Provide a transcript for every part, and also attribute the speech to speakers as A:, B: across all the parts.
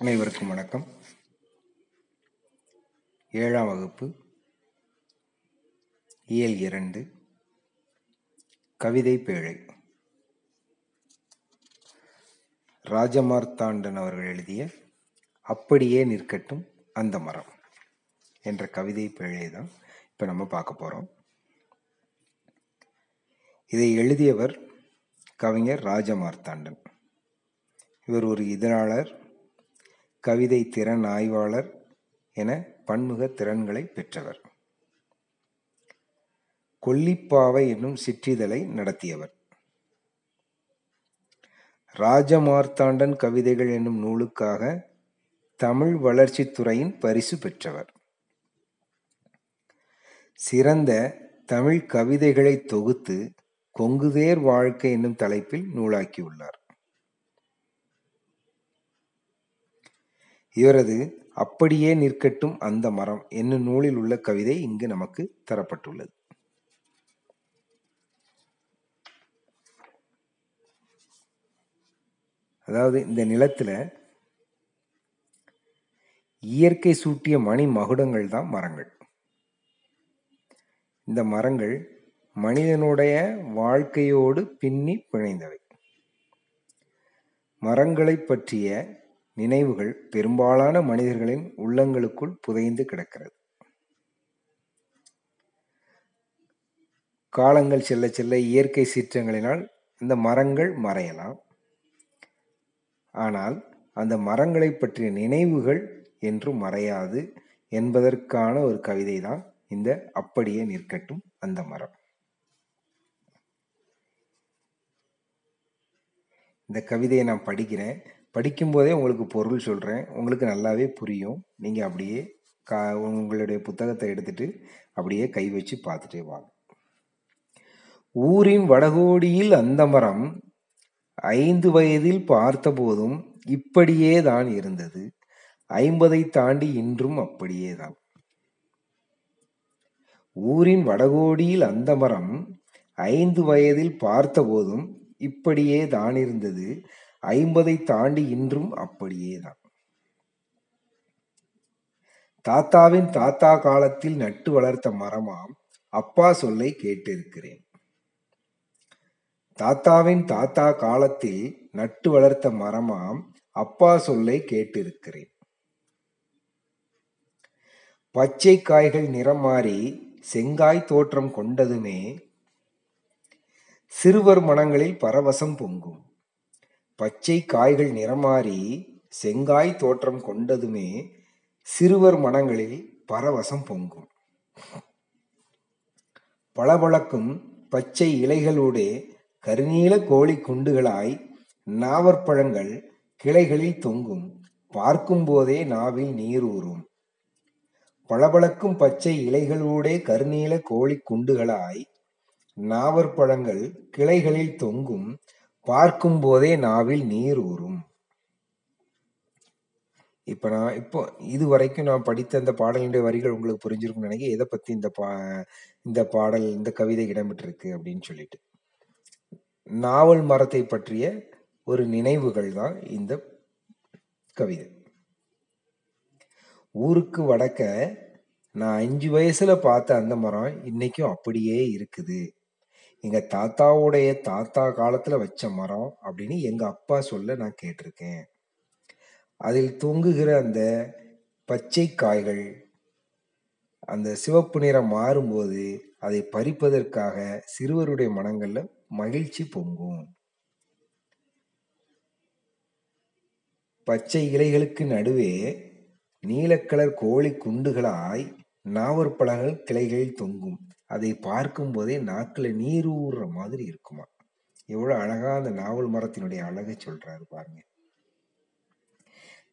A: அனைவருக்கும் வணக்கம். ஏழாம் வகுப்பு இயல் இரண்டு கவிதை பேழை. ராஜமார்த்தாண்டன் அவர்கள் எழுதிய அப்படியே நிற்கட்டும் அந்த மரம் என்ற கவிதை பேழை தான் இப்போ நம்ம பார்க்க போகிறோம் இதை எழுதியவர் கவிஞர் ராஜமார்த்தாண்டன். இவர் ஒரு இதழாளர் கவிதை திறன் ஆய்வாளர் என பன்முக திறன்களை பெற்றவர். கொல்லிப்பாவை என்னும் சிற்றிதழை நடத்தியவர். ராஜமார்த்தாண்டன் கவிதைகள் என்னும் நூலுக்காக தமிழ் வளர்ச்சித்துறையின் பரிசு பெற்றவர். சிறந்த தமிழ் கவிதைகளை தொகுத்து கொங்குதேர் வாழ்க்கை என்னும் தலைப்பில் நூலாக்கியுள்ளார். இவரது அப்படியே நிற்கட்டும் அந்த மரம் என்னும் நூலில் உள்ள கவிதை இங்கு நமக்கு தரப்பட்டுள்ளது. அதாவது இந்த நிலத்துல இயற்கை சூட்டிய மணி மகுடங்கள் தான் மரங்கள். இந்த மரங்கள் மனிதனுடைய வாழ்க்கையோடு பின்னி பிணைந்தவை. மரங்களை பற்றிய நினைவுகள் பெரும்பாலான மனிதர்களின் உள்ளங்களுக்குள் புதைந்து கிடக்கிறது. காலங்கள் செல்ல செல்ல இயற்கை சீற்றங்களினால் இந்த மரங்கள் மறையலாம். ஆனால் அந்த மரங்களை பற்றிய நினைவுகள் என்றும் மறையாது என்பதற்கான ஒரு கவிதை தான் இந்த அப்படியே நிற்கட்டும் அந்த மரம். இந்த கவிதையை நான் படிக்கிறேன். படிக்கும்போதே உங்களுக்கு பொருள் சொல்கிறேன் உங்களுக்கு நல்லாவே புரியும். நீங்கள் அப்படியே கா உங்களுடைய புத்தகத்தை எடுத்துட்டு அப்படியே கை வச்சு பார்த்துட்டே வாங்க. ஊரின் வடகோடியில் அந்த மரம் ஐந்து வயதில் பார்த்தபோதும் இப்படியே தான் இருந்தது. ஐம்பதை தாண்டி இன்றும் அப்படியே தான். ஊரின் வடகோடியில் அந்த மரம் ஐந்து வயதில் பார்த்தபோதும் இப்படியே தான் இருந்தது. ஐம்பதை தாண்டி இன்றும் அப்படியே தான் தாத்தாவின் தாத்தா காலத்தில் நட்டு வளர்த்த மரமாம் அப்பா சொல்லை கேட்டிருக்கிறேன். தாத்தாவின் தாத்தா காலத்தில் நட்டு வளர்த்த மரமாம் அப்பா சொல்லை கேட்டிருக்கிறேன். பச்சை காய்கள் நிறம் மாறி செங்காய் தோற்றம் கொண்டதுமே சிறுவர் மனங்களில் பரவசம் பொங்கும். பச்சை காய்கள் நிறமாறி செங்காய் தோற்றம் கொண்டதுமே சிறுவர் மனங்களில் பரவசம் பொங்கும். பளபளக்கும் பச்சை இலைகளோடே கருநீல கோழி குண்டுகளாய் நாவற்பழங்கள் கிளைகளில் தொங்கும். பார்க்கும் போதே நாவில் நீர் ஊறும். பளபளக்கும் பச்சை இலைகளோடே கருநீல கோழி குண்டுகளாய் நாவற்பழங்கள் கிளைகளில் தொங்கும். பார்க்கும் போதே நாவில் நீர் ஊறும். இப்ப நான் இப்போ இது வரைக்கும் நான் படித்த அந்த பாடலினுடைய வரிகள் உங்களுக்கு புரிஞ்சிருக்கும் நினைக்க எதை பத்தி இந்த பா இந்த பாடல் இந்த கவிதை இடம்பெற்றிருக்கு அப்படின்னு சொல்லிட்டு. நாவல் மரத்தை பற்றிய ஒரு நினைவுகள் தான் இந்த கவிதை. ஊருக்கு வடக்க நான் அஞ்சு வயசுல பார்த்த அந்த மரம் இன்னைக்கும் அப்படியே இருக்குது. எங்க தாத்தாவுடைய தாத்தா காலத்துல வச்ச மரம் அப்படின்னு எங்க அப்பா சொல்ல நான் கேட்டிருக்கேன். அதில் தொங்குகிற அந்த பச்சை காய்கள் அந்த சிவப்பு நிறம் மாறும்போது அதை பறிப்பதற்காக சிறுவருடைய மனங்கள்ல மகிழ்ச்சி பொங்கும். பச்சை இலைகளுக்கு நடுவே நீலக்கலர் கோழி குண்டுகளாய் நாவற்பழங்கள் கிளைகளில் தொங்கும். அதை பார்க்கும் போதே நாக்கில் நீர் ஊறுற மாதிரி இருக்குமா? எவ்வளோ அழகா அந்த நாவல் மரத்தினுடைய அழகை சொல்றாரு பாருங்க.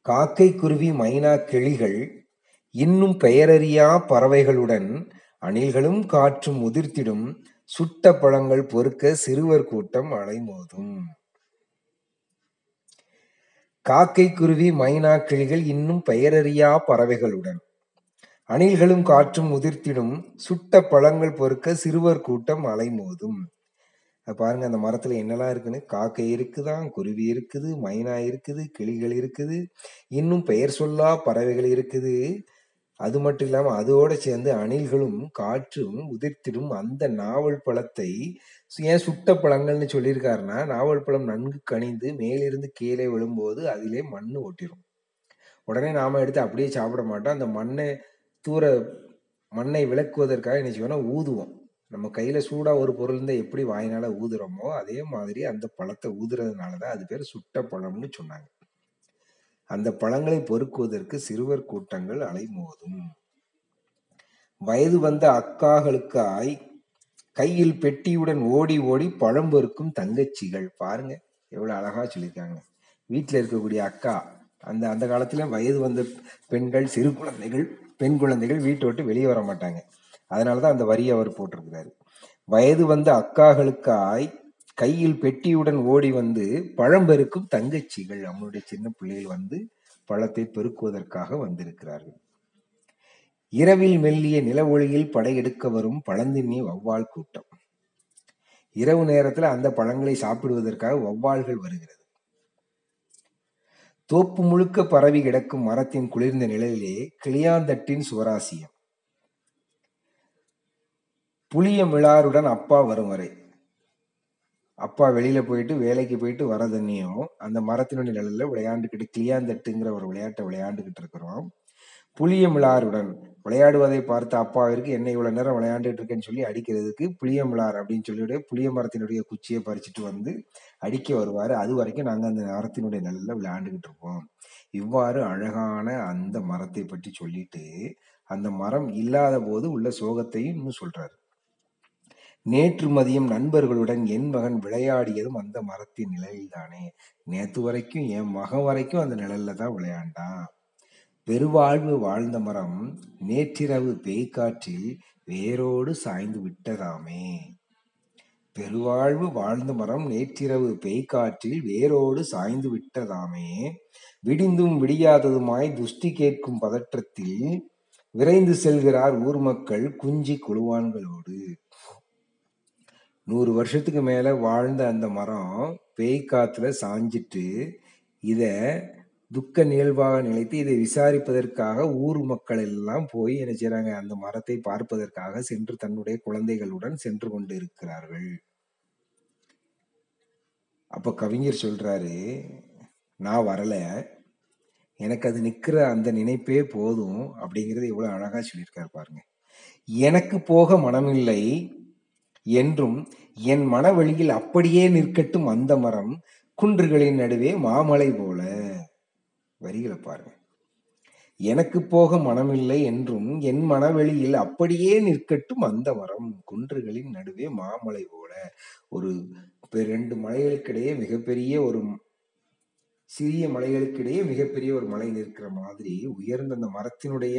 A: காக்கை குருவி மைனா கிளிகள் இன்னும் பெயரறியா பறவைகளுடன் அணில்களும் காற்றும் உதிர்த்திடும் சுட்ட பழங்கள் பொறுக்க சிறுவர் கூட்டம் அலைமோதும். காக்கை குருவி மைனா கிளிகள் இன்னும் பெயரறியா பறவைகளுடன் அணில்களும் காற்றும் உதிர்த்திடும் சுட்ட பழங்கள் பொறுக்க சிறுவர் கூட்டம் அலைமோதும். பாருங்க அந்த மரத்துல என்னெல்லாம் இருக்குன்னு? காக்கை இருக்குதான் குருவி இருக்குது மைனா இருக்குது கிளிகள் இருக்குது இன்னும் பெயர் சொல்லா பறவைகள் இருக்குது. அது மட்டும் இல்லாம அதோட சேர்ந்து அணில்களும் காற்றும் உதிர்த்திடும் அந்த நாவல் பழத்தை ஏன் சுட்ட பழங்கள்னு சொல்லியிருக்காருன்னா நாவல் பழம் நன்கு கனிந்து மேலிருந்து கீழே விழும்போது அதிலே மண்ணு ஒட்டிடும் உடனே நாம எடுத்து அப்படியே சாப்பிட மாட்டோம். அந்த மண்ணை தூர மண்ணை விளக்குவதற்காக என்ன செய்வோம்னா ஊதுவோம். நம்ம கையில சூடா ஒரு பொருள் இருந்தால் எப்படி வாயினால ஊதுறோமோ அதே மாதிரி அந்த பழத்தை ஊதுறதுனால தான் அது பேர் சுட்ட பழம்னு சொன்னாங்க. அந்த பழங்களை பொறுக்குவதற்கு சிறுவர் கூட்டங்கள் அலைமோதும். வயது வந்த அக்காகளுக்காய் கையில் பெட்டியுடன் ஓடி ஓடி பழம் பொறுக்கும் தங்கச்சிகள். பாருங்க எவ்வளோ அழகா சொல்லியிருக்காங்க. வீட்டில் இருக்கக்கூடிய அக்கா அந்த அந்த காலத்தில் வயது வந்த பெண்கள் சிறு குழந்தைகள் பெண் குழந்தைகள் வீட்டை விட்டு வெளியே வர மாட்டாங்க. அதனாலதான் அந்த வரியை அவர் போட்டிருக்கிறாரு. வயது வந்த அக்காகளுக்காய் கையில் பெட்டியுடன் ஓடி வந்து பழம் பெருக்கும் தங்கச்சிகள். அவனுடைய சின்ன பிள்ளைகள் வந்து பழத்தை பெருக்குவதற்காக வந்திருக்கிறார்கள். இரவில் மெல்லிய நில ஒளியில் படையெடுக்க வரும் பழந்தின்னி வௌவால் கூட்டம். இரவு நேரத்தில் அந்த பழங்களை சாப்பிடுவதற்காக வௌவால்கள் வருகிறது. தோப்பு முழுக்க பரவி கிடக்கும் மரத்தின் குளிர்ந்த நிழலிலே கிளியாந்தட்டின் சுவராசியம். புளிய மிளாருடன் அப்பா வரும் வரை. அப்பா வெளியில போயிட்டு வேலைக்கு போயிட்டு வரதன்னையும் அந்த மரத்தினுடைய நிழலில் விளையாண்டுக்கிட்டு கிளியாந்தட்டுங்கிற ஒரு விளையாட்டை விளையாண்டுக்கிட்டு இருக்கிறோம். புளிய மிளாருடன் விளையாடுவதை பார்த்த அப்பாவிற்கு என்ன இவ்வளவு நேரம் விளையாண்டுட்டு இருக்கேன்னு சொல்லி அடிக்கிறதுக்கு புளியமலார் அப்படின்னு சொல்லிட்டு புளிய மரத்தினுடைய குச்சியை பறிச்சுட்டு வந்து அடிக்க வருவார். அது வரைக்கும் நாங்கள் அந்த மரத்தினுடைய நல்லா விளையாண்டுகிட்டு இருப்போம். இவ்வாறு அழகான அந்த மரத்தை பற்றி சொல்லிட்டு அந்த மரம் இல்லாத போது உள்ள சோகத்தையும் இன்னும் சொல்றாரு. நேற்று மதியம் நண்பர்களுடன் என் மகன் விளையாடியதும் அந்த மரத்தின் நிழலில்தானே நேற்று வரைக்கும் என் மகன் வரைக்கும் அந்த நிழல்ல தான் விளையாண்டான். பெருவாழ்வு வாழ்ந்த மரம் நேற்றிரவு பேய்க்காற்றில் வேரோடு சாய்ந்து விட்டதாமே. பெருவாழ்வு வாழ்ந்த மரம் நேற்றிரவு பேய்க்காற்றில் வேரோடு சாய்ந்து விட்டதாமே. விடிந்தும் விடியாததுமாய் துஷ்டி கேட்கும் பதற்றத்தில் விரைந்து செல்கிறார் ஊர் மக்கள் குஞ்சி குழுவான்களோடு. நூறு வருஷத்துக்கு மேல வாழ்ந்த அந்த மரம் பேய் காத்துல சாஞ்சிட்டு இத துக்க நிகழ்வாக நினைத்து இதை விசாரிப்பதற்காக ஊர் மக்கள் எல்லாம் போய் என்ன செய்றாங்க? அந்த மரத்தை பார்ப்பதற்காக சென்று தன்னுடைய குழந்தைகளுடன் சென்று கொண்டு இருக்கிறார்கள் அப்ப கவிஞர் சொல்றாரு நான் வரல. எனக்கு அது நிக்கிற அந்த நினைப்பே போதும் அப்படிங்கறது எவ்வளவு அழகா சொல்லியிருக்காரு பாருங்க. எனக்கு போக மனமில்லை என்றும் என் மனவெளியில் அப்படியே நிற்கட்டும் அந்த மரம் குன்றுகளின் நடுவே மாமலை போல. வரிகளை பாருங்க. எனக்கு போக மனமில்லை என்றும் என் மனவெளியில் அப்படியே நிற்கட்டும் அந்த மரம். குன்றுகளின் நடுவே மாமலை போல. ஒரு ரெண்டு மலைகளுக்கிடையே மிகப்பெரிய ஒரு சிறிய மலைகளுக்கிடையே மிகப்பெரிய ஒரு மலை நிற்கிற மாதிரி உயர்ந்த அந்த மரத்தினுடைய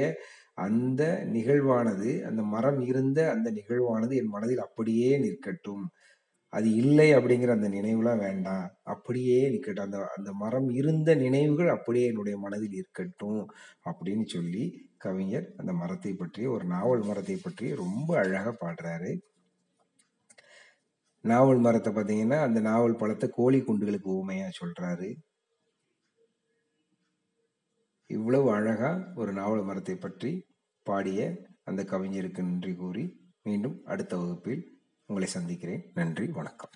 A: அந்த நிகழ்வானது அந்த மரம் இருந்த அந்த நிகழ்வானது என் மனதில் அப்படியே நிற்கட்டும். அது இல்லை அப்படிங்கிற அந்த நினைவுலாம் வேண்டாம். அப்படியே நிற்கட்டும் அந்த அந்த மரம் இருந்த நினைவுகள் அப்படியே என்னுடைய மனதில் இருக்கட்டும் அப்படின்னு சொல்லி கவிஞர் அந்த மரத்தை பற்றி ஒரு நாவல் மரத்தை பற்றி ரொம்ப அழகாக பாடுறாரு. நாவல் மரத்தை பார்த்தீங்கன்னா அந்த நாவல் பழத்தை கோழி குண்டுகளுக்கு ஊமையாக சொல்கிறாரு இவ்வளவு அழகா ஒரு நாவல் மரத்தை பற்றி பாடிய அந்த கவிஞருக்கு நன்றி கூறி மீண்டும் அடுத்த வகுப்பில் உங்களை சந்திக்கிறேன். நன்றி வணக்கம்.